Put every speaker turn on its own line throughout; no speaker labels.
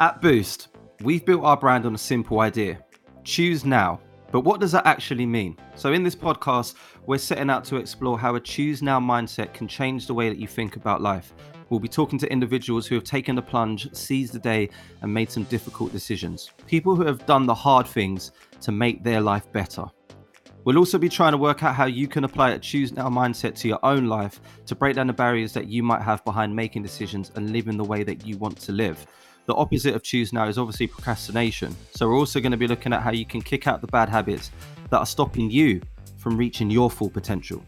At Boost, we've built our brand on a simple idea choose now. But what does that actually mean? So, in this podcast, we're setting out to explore how a choose now mindset can change the way that you think about life. We'll be talking to individuals who have taken the plunge, seized the day, and made some difficult decisions. People who have done the hard things to make their life better. We'll also be trying to work out how you can apply a choose now mindset to your own life to break down the barriers that you might have behind making decisions and living the way that you want to live. The opposite of choose now is obviously procrastination. So we're also going to be looking at how you can kick out the bad habits that are stopping you from reaching your full potential.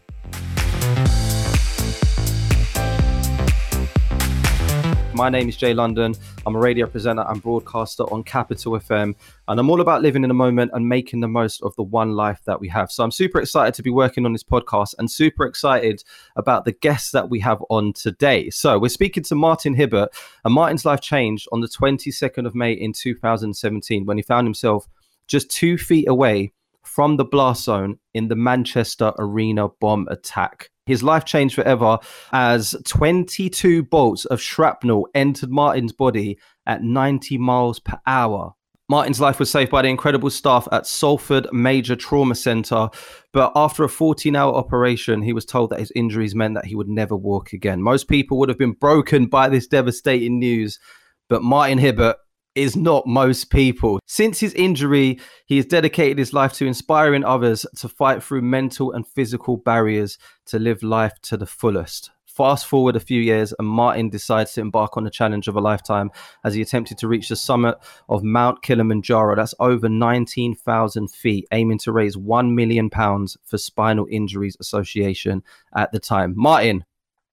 My name is Jay London. I'm a radio presenter and broadcaster on Capital FM, and I'm all about living in the moment and making the most of the one life that we have. So I'm super excited to be working on this podcast and super excited about the guests that we have on today. So we're speaking to Martin Hibbert, and Martin's life changed on the 22nd of May in 2017 when he found himself just two feet away from the blast zone in the Manchester Arena bomb attack. His life changed forever as 22 bolts of shrapnel entered Martin's body at 90 miles per hour. Martin's life was saved by the incredible staff at Salford Major Trauma Centre, but after a 14 hour operation, he was told that his injuries meant that he would never walk again. Most people would have been broken by this devastating news, but Martin Hibbert is not most people. Since his injury, he has dedicated his life to inspiring others to fight through mental and physical barriers to live life to the fullest. Fast forward a few years, and Martin decides to embark on the challenge of a lifetime as he attempted to reach the summit of Mount Kilimanjaro. That's over 19,000 feet, aiming to raise £1 million for Spinal Injuries Association at the time. Martin,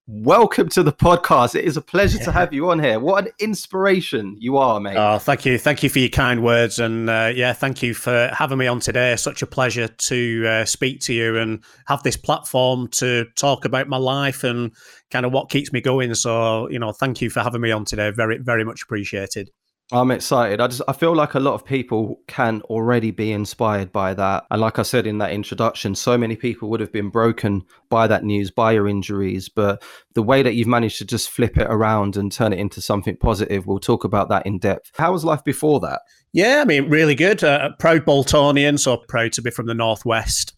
welcome to the podcast. It is a pleasure yeah. to have you on here. What an inspiration you are, mate.
Oh, thank you. Thank you for your kind words. And uh, yeah, thank you for having me on today. Such a pleasure to uh, speak to you and have this platform to talk about my life and kind of what keeps me going. So, you know, thank you for having me on today. Very, very much appreciated.
I'm excited. I just I feel like a lot of people can already be inspired by that. And like I said in that introduction, so many people would have been broken by that news, by your injuries. But the way that you've managed to just flip it around and turn it into something positive, we'll talk about that in depth. How was life before that?
Yeah, I mean, really good. Uh, proud Boltonian, so proud to be from the Northwest.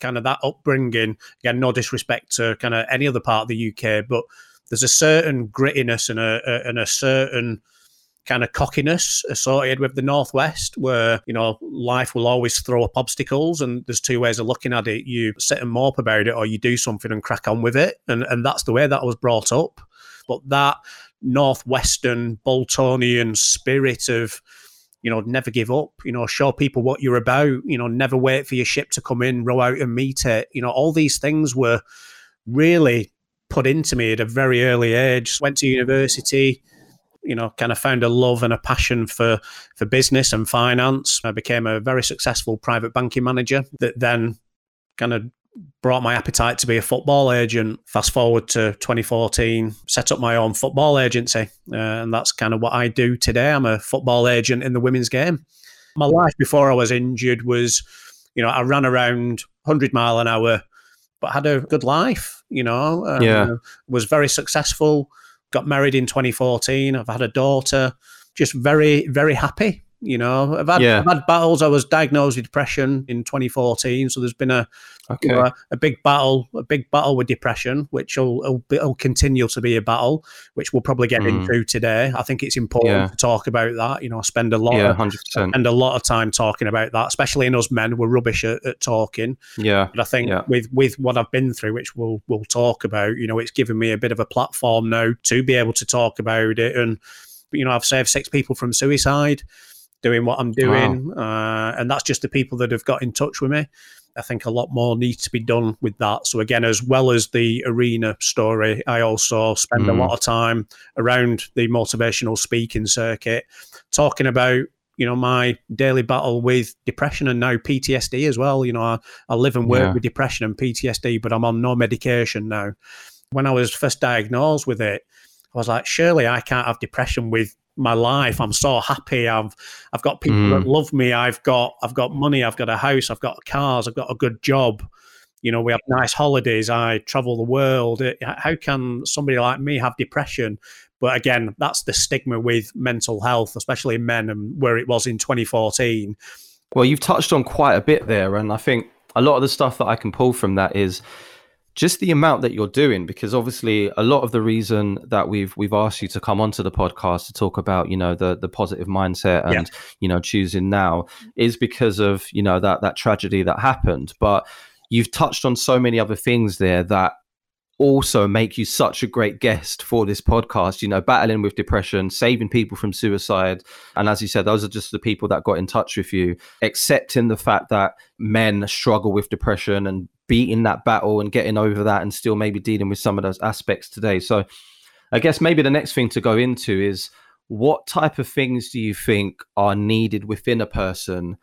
Kind of that upbringing. Again, no disrespect to kind of any other part of the UK, but there's a certain grittiness and a, a and a certain kind of cockiness associated with the Northwest, where, you know, life will always throw up obstacles. And there's two ways of looking at it. You sit and mope about it, or you do something and crack on with it. And, and that's the way that I was brought up. But that Northwestern Boltonian spirit of, you know, never give up, you know, show people what you're about, you know, never wait for your ship to come in, row out and meet it. You know, all these things were really put into me at a very early age. Went to university, you know, kind of found a love and a passion for for business and finance. I became a very successful private banking manager that then kind of brought my appetite to be a football agent. Fast forward to 2014, set up my own football agency, uh, and that's kind of what I do today. I'm a football agent in the women's game. My life before I was injured was, you know, I ran around 100 mile an hour, but had a good life. You know,
um, yeah,
was very successful got married in 2014. I've had a daughter. Just very, very happy. You know, I've had, yeah. I've had battles. I was diagnosed with depression in 2014, so there's been a okay. you know, a, a, big battle, a big battle with depression, which will, will, will continue to be a battle, which we'll probably get mm. into today. I think it's important yeah. to talk about that. You know, I spend a lot,
yeah,
and a lot of time talking about that, especially in us men. We're rubbish at, at talking.
Yeah,
but I think
yeah.
with with what I've been through, which we'll we'll talk about, you know, it's given me a bit of a platform now to be able to talk about it and you know, I've saved six people from suicide doing what I'm doing. Wow. Uh, and that's just the people that have got in touch with me. I think a lot more needs to be done with that. So again, as well as the arena story, I also spend mm. a lot of time around the motivational speaking circuit, talking about you know my daily battle with depression and now PTSD as well. You know, I, I live and work yeah. with depression and PTSD, but I'm on no medication now. When I was first diagnosed with it, I was like, surely I can't have depression with my life. I'm so happy. I've I've got people mm. that love me. I've got I've got money. I've got a house. I've got cars. I've got a good job. You know, we have nice holidays. I travel the world. How can somebody like me have depression, But again, that's the stigma with mental health, especially in men, and where it was in 2014.
Well, you've touched on quite a bit there, and I think a lot of the stuff that I can pull from that is just the amount that you're doing because obviously a lot of the reason that we've we've asked you to come onto the podcast to talk about you know the the positive mindset and yeah. you know choosing now is because of you know that that tragedy that happened but you've touched on so many other things there that also make you such a great guest for this podcast you know battling with depression saving people from suicide and as you said those are just the people that got in touch with you accepting the fact that men struggle with depression and beating that battle and getting over that and still maybe dealing with some of those aspects today. So I guess maybe the next thing to go into is what type of things do you think are needed within a person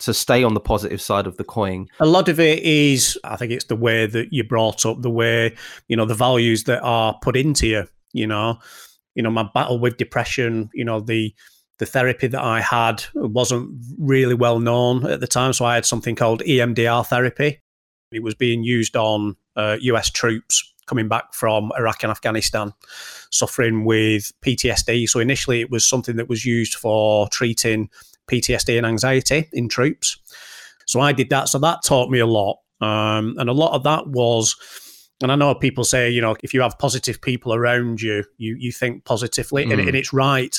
to stay on the positive side of the coin?
A lot of it is, I think it's the way that you're brought up, the way, you know, the values that are put into you, you know. You know, my battle with depression, you know, the the therapy that I had wasn't really well known at the time. So I had something called EMDR therapy, it was being used on uh, US troops coming back from Iraq and Afghanistan, suffering with PTSD. So initially, it was something that was used for treating PTSD and anxiety in troops. So I did that. So that taught me a lot. Um, and a lot of that was, and I know people say, you know, if you have positive people around you, you you think positively, mm. and, and, it's right.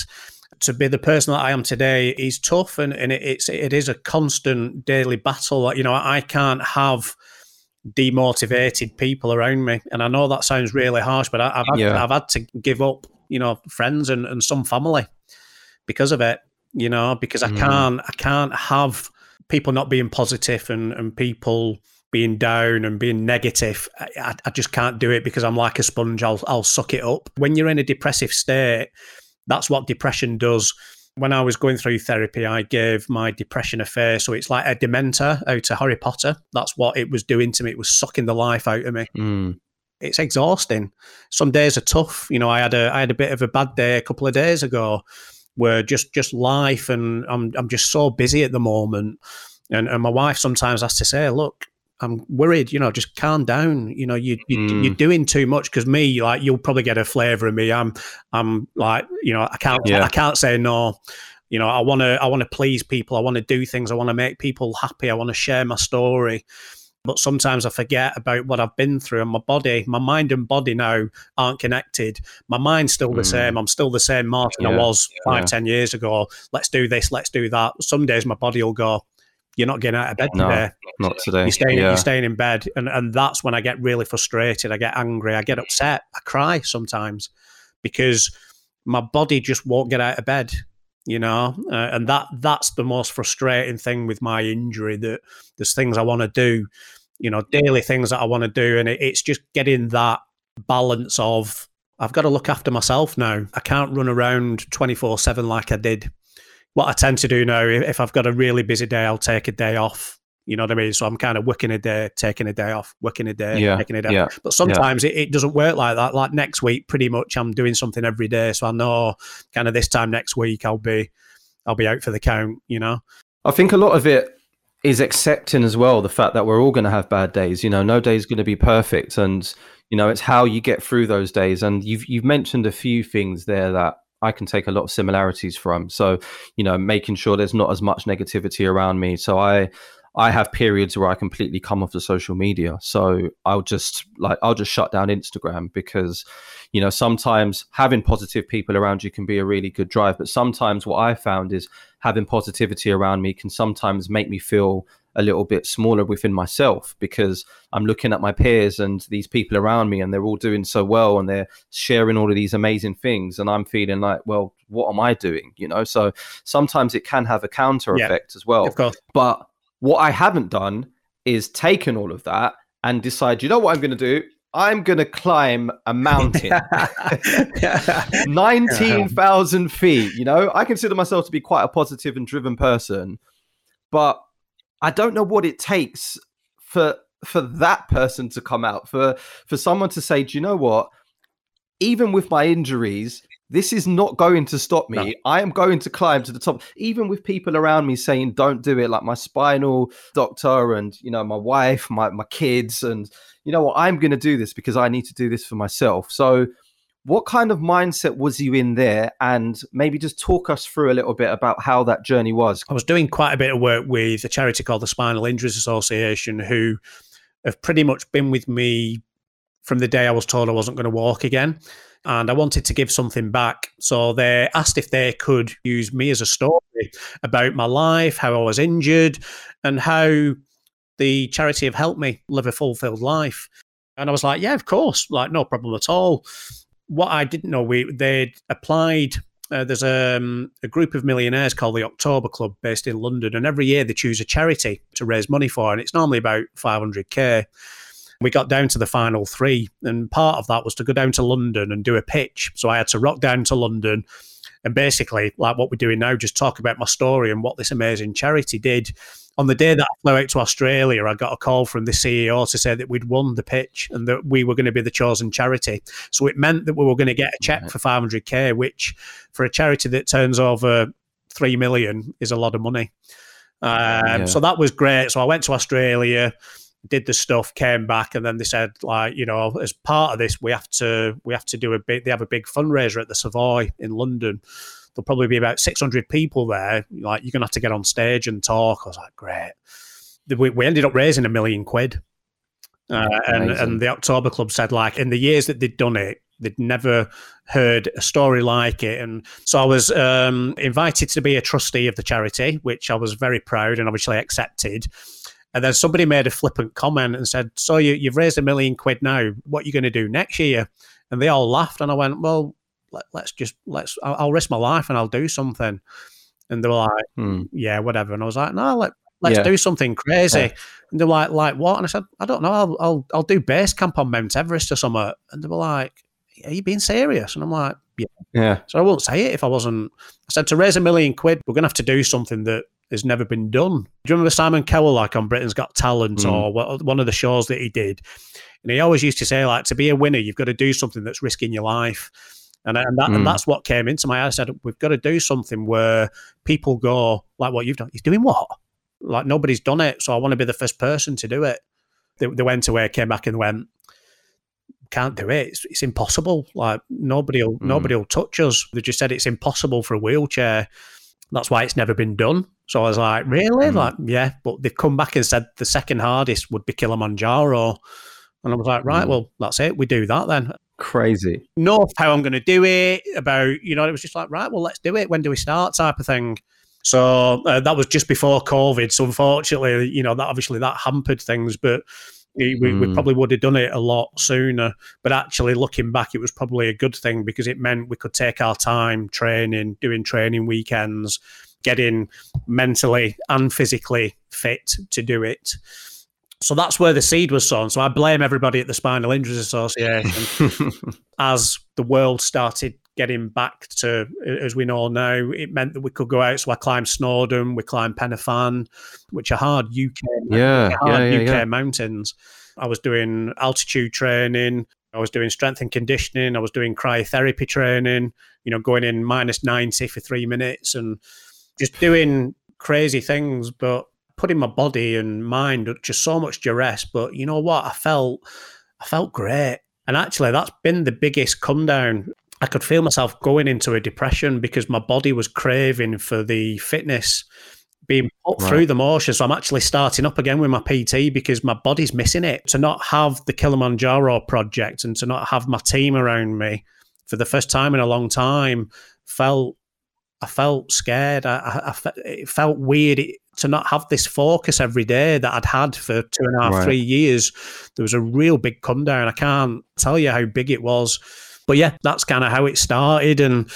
To be the person that I am today is tough, and, and it, it's it is a constant daily battle. You know, I can't have demotivated people around me. And I know that sounds really harsh, but I, have had, yeah. I've had to give up, you know, friends and, and some family because of it. You know, because I mm. can't I can't have people not being positive and and people being down and being negative. I, I just can't do it because I'm like a sponge. I'll I'll suck it up. When you're in a depressive state, that's what depression does when I was going through therapy, I gave my depression a face. So it's like a dementor out of Harry Potter. That's what it was doing to me. It was sucking the life out of me. Mm. It's exhausting. Some days are tough. You know, I had a I had a bit of a bad day a couple of days ago where just just life and I'm I'm just so busy at the moment. And and my wife sometimes has to say, look, I'm worried, you know, just calm down. You know, you, you mm. you're doing too much because me, like, you'll probably get a flavour of me. I'm, I'm like, you know, I can't, yeah. I can't say no. You know, I want to, I want to please people. I want to do things. I want to make people happy. I want to share my story. But sometimes I forget about what I've been through and my body, my mind and body now aren't connected. My mind's still the mm. same. I'm still the same Martin yeah. I was five, yeah. ten years ago. Let's do this. Let's do that. Some days my body will go, you're not getting out of bed no, today.
Not today.
You're staying, yeah. you're staying in bed. And, and that's when I get really frustrated. I get angry. I get upset. I cry sometimes because my body just won't get out of bed, you know? Uh, and that that's the most frustrating thing with my injury that there's things I want to do, you know, daily things that I want to do. And it, it's just getting that balance of, I've got to look after myself now. I can't run around 24 7 like I did what I tend to do now, if I've got a really busy day, I'll take a day off. You know what I mean? So I'm kind of working a day, taking a day off, working a day, yeah, taking a day. Yeah, but sometimes yeah. it, it, doesn't work like that. Like next week, pretty much I'm doing something every day. So I know kind of this time next week I'll be I'll be out for the count, you know?
I think a lot of it is accepting as well the fact that we're all going to have bad days. You know, no day is going to be perfect. And, you know, it's how you get through those days. And you've you've mentioned a few things there that I can take a lot of similarities from. So, you know, making sure there's not as much negativity around me. So I I have periods where I completely come off the social media. So I'll just like I'll just shut down Instagram because you know sometimes having positive people around you can be a really good drive, but sometimes what I found is having positivity around me can sometimes make me feel a little bit smaller within myself because I'm looking at my peers and these people around me and they're all doing so well and they're sharing all of these amazing things and I'm feeling like, well, what am I doing? You know, so sometimes it can have a counter yeah, effect as well.
Of course.
But what I haven't done is taken all of that and decide, you know what I'm going to do? I'm going to climb a mountain, 19,000 um. feet. You know, I consider myself to be quite a positive and driven person, but I don't know what it takes for for that person to come out for for someone to say, do you know what? Even with my injuries, this is not going to stop me. No. I am going to climb to the top. Even with people around me saying, don't do it, like my spinal doctor and, you know, my wife, my, my kids. And, you know what? I'm going to do this because I need to do this for myself. So, what kind of mindset was you in there? And maybe just talk us through a little bit about how that journey was.
I was doing quite a bit of work with a charity called the Spinal Injuries Association, who have pretty much been with me from the day I was told I wasn't going to walk again. And I wanted to give something back. So they asked if they could use me as a story about my life, how I was injured, and how the charity have helped me live a fulfilled life. And I was like, yeah, of course, like no problem at all what I didn't know, we they'd applied. Uh, there's um, a group of millionaires called the October Club based in London, and every year they choose a charity to raise money for, and it's normally about 500k. We got down to the final three, and part of that was to go down to London and do a pitch. So I had to rock down to London and basically, like what we're doing now, just talk about my story and what this amazing charity did on the day that I flew out to Australia, I got a call from the CEO to say that we'd won the pitch and that we were going to be the chosen charity. So it meant that we were going to get a check right. for 500k, which for a charity that turns over three million is a lot of money. Um, yeah. So that was great. So I went to Australia, did the stuff, came back, and then they said, like, you know, as part of this, we have to we have to do a big. They have a big fundraiser at the Savoy in London there'll probably be about 600 people there. Like, you're going to have to get on stage and talk. I was like, great. We, we ended up raising a million quid. Uh, and, and the October Club said, like, in the years that they'd done it, they'd never heard a story like it. And so I was um, invited to be a trustee of the charity, which I was very proud and obviously accepted. And then somebody made a flippant comment and said, So you, you've raised a million quid now. What are you going to do next year? And they all laughed. And I went, Well, let, us just let's I'll, I'll, risk my life and I'll do something. And they were like, hmm. yeah, whatever. And I was like, no, let let's yeah. do something crazy. Yeah. And they're like, like what? And I said, I don't know. I'll I'll I'll do base camp on Mount Everest or something. And they were like, are you being serious? And I'm like, yeah.
Yeah.
So I won't say it if I wasn't. I said to raise a million quid, we're gonna have to do something that has never been done. Do you remember Simon Cowell, like on Britain's Got Talent, mm. or one of the shows that he did? And he always used to say, like, to be a winner, you've got to do something that's risking your life. And, and, that, mm. and hmm. that's what came into my head. I said, we've got to do something where people go, like what you've done. He's doing what? Like nobody's done it. So I want to be the first person to do it. They, they went away, came back and went, can't do it. It's, it's impossible. Like nobody will, mm. nobody will touch us. They just said it's impossible for a wheelchair. That's why it's never been done. So I was like, really? Mm. Like, yeah. But they've come back and said the second hardest would be Kilimanjaro. And I was like, right, hmm. well, that's it. We do that then.
Crazy.
North, how I'm going to do it. About you know, it was just like right. Well, let's do it. When do we start? Type of thing. So uh, that was just before COVID. So unfortunately, you know, that obviously that hampered things, but. We, mm. we, probably would have done it a lot sooner. But actually, looking back, it was probably a good thing because it meant we could take our time training, doing training weekends, getting mentally and physically fit to do it. So that's where the seed was sown. So I blame everybody at the Spinal Injuries Association. as the world started getting back to, as we know now, it meant that we could go out. So I climbed Snowdon, we climbed Pen y Fan, which are hard UK,
yeah,
hard
yeah, yeah,
UK mountains. I was doing altitude training. I was doing strength and conditioning. I was doing cryotherapy training, you know, going in minus 90 for three minutes and just doing crazy things. But putting my body and mind just so much duress. But you know what? I felt I felt great. And actually that's been the biggest come down. I could feel myself going into a depression because my body was craving for the fitness being put right. through the motions. So I'm actually starting up again with my PT because my body's missing it. To not have the Kilimanjaro project and to not have my team around me for the first time in a long time felt I felt scared. I, I, it felt weird. To not have this focus every day that I'd had for two and a half, right. three years, there was a real big come down. I can't tell you how big it was. But yeah, that's kind of how it started. And,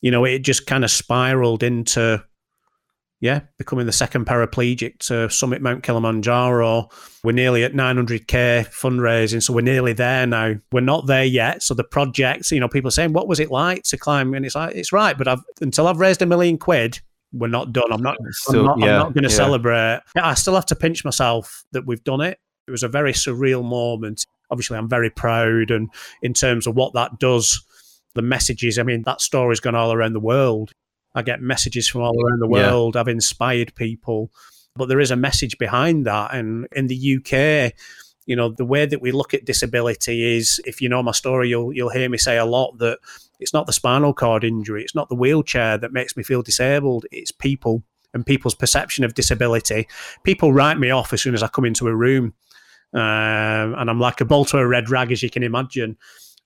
you know, it just kind of spiraled into, yeah, becoming the second paraplegic to summit Mount Kilimanjaro. We're nearly at 900K fundraising. So we're nearly there now. We're not there yet. So the project, you know, people are saying, what was it like to climb? And it's like, it's right. But I've, until I've raised a million quid, we're not done. I'm not. Still, I'm not, yeah, not going to yeah. celebrate. I still have to pinch myself that we've done it. It was a very surreal moment. Obviously, I'm very proud, and in terms of what that does, the messages. I mean, that story's gone all around the world. I get messages from all around the world. Yeah. I've inspired people, but there is a message behind that. And in the UK, you know the way that we look at disability is if you know my story you'll you'll hear me say a lot that it's not the spinal cord injury it's not the wheelchair that makes me feel disabled it's people and people's perception of disability people write me off as soon as i come into a room um, and i'm like a bolt to a red rag as you can imagine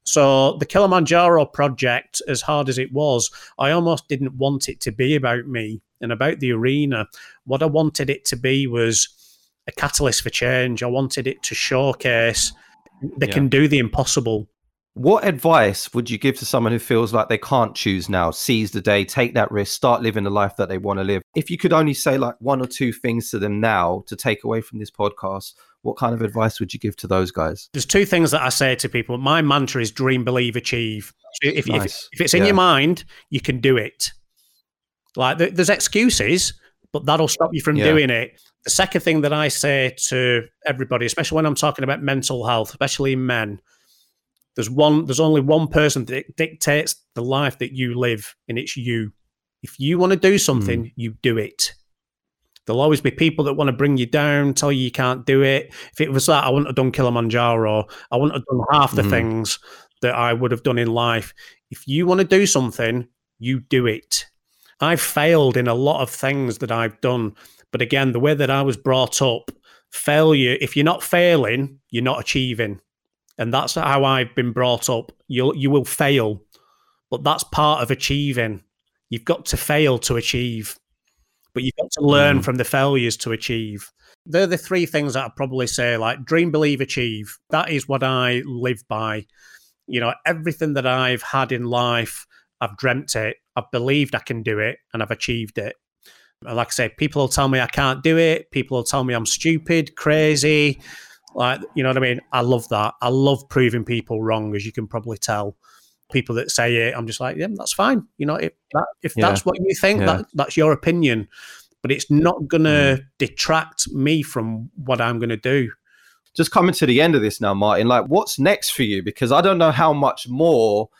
so the kilimanjaro project as hard as it was i almost didn't want it to be about me and about the arena what i wanted it to be was a catalyst for change. I wanted it to showcase they yeah. can do the impossible.
What advice would you give to someone who feels like they can't choose now, seize the day, take that risk, start living the life that they want to live? If you could only say like one or two things to them now to take away from this podcast, what kind of advice would you give to those guys?
There's two things that I say to people. My mantra is dream, believe, achieve. If, nice. if, if, it's in yeah. your mind, you can do it. Like there's excuses, but that'll stop you from yeah. doing it. The second thing that I say to everybody, especially when I'm talking about mental health, especially men, there's one there's only one person that dictates the life that you live, and it's you. If you want to do something, mm. you do it. There'll always be people that want to bring you down, tell you you can't do it. If it was that, I wouldn't have done Kilimanjaro. I wouldn't have done half the mm. things that I would have done in life. If you want to do something, you do it. I've failed in a lot of things that I've done but again, the way that I was brought up, failure, if you're not failing, you're not achieving. And that's how I've been brought up. You'll you will fail, but that's part of achieving. You've got to fail to achieve, but you've got to learn mm. from the failures to achieve. They're the three things that I'd probably say like dream, believe, achieve. That is what I live by. You know, everything that I've had in life, I've dreamt it, I've believed I can do it, and I've achieved it. Like I say, people will tell me I can't do it. People will tell me I'm stupid, crazy. Like, you know what I mean? I love that. I love proving people wrong, as you can probably tell. People that say it, I'm just like, yeah, that's fine. You know, if that, if yeah. that's what you think, yeah. that, that's your opinion. But it's not going to mm. detract me from what I'm going to do
just coming to the end of this now, Martin, like what's next for you? Because I don't know how much more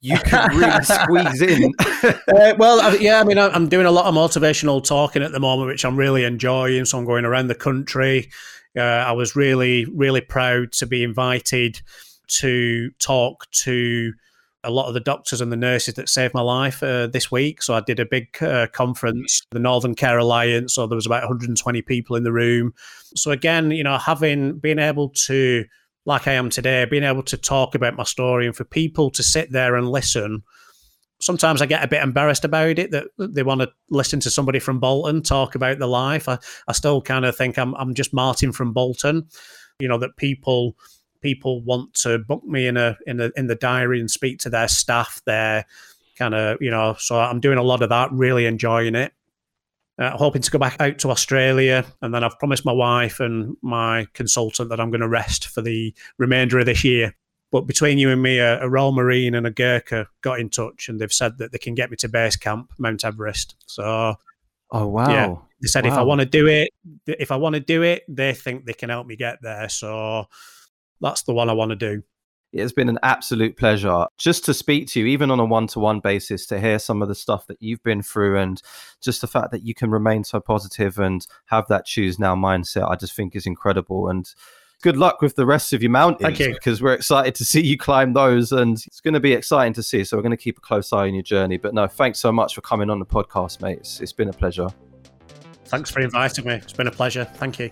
you can really squeeze in.
uh, well, yeah, I mean, I'm doing a lot of motivational talking at the moment, which I'm really enjoying. So I'm going around the country. Uh, I was really, really proud to be invited to talk to a lot of the doctors and the nurses that saved my life uh, this week. So I did a big uh, conference, the Northern Care Alliance. So there was about 120 people in the room. So again, you know, having been able to like I am today, being able to talk about my story and for people to sit there and listen. Sometimes I get a bit embarrassed about it that they want to listen to somebody from Bolton talk about their life. I, I still kind of think I'm I'm just Martin from Bolton. You know that people people want to book me in a in a in the diary and speak to their staff there kind of you know so i'm doing a lot of that really enjoying it uh, hoping to go back out to Australia. And then I've promised my wife and my consultant that I'm going to rest for the remainder of this year. But between you and me, a, a Royal Marine and a Gurkha got in touch and they've said that they can get me to base camp, Mount Everest. So,
oh, wow. Yeah,
they said
wow.
if I want to do it, if I want to do it, they think they can help me get there. So that's the one I want to do.
It has been an absolute pleasure just to speak to you, even on a one to one basis, to hear some of the stuff that you've been through and just the fact that you can remain so positive and have that choose now mindset, I just think is incredible. And good luck with the rest of your mountains because we're excited to see you climb those and it's going to be exciting to see. So we're going to keep a close eye on your journey. But no, thanks so much for coming on the podcast, mate. it's, it's been a pleasure.
Thanks for inviting me. It's been a pleasure. Thank you.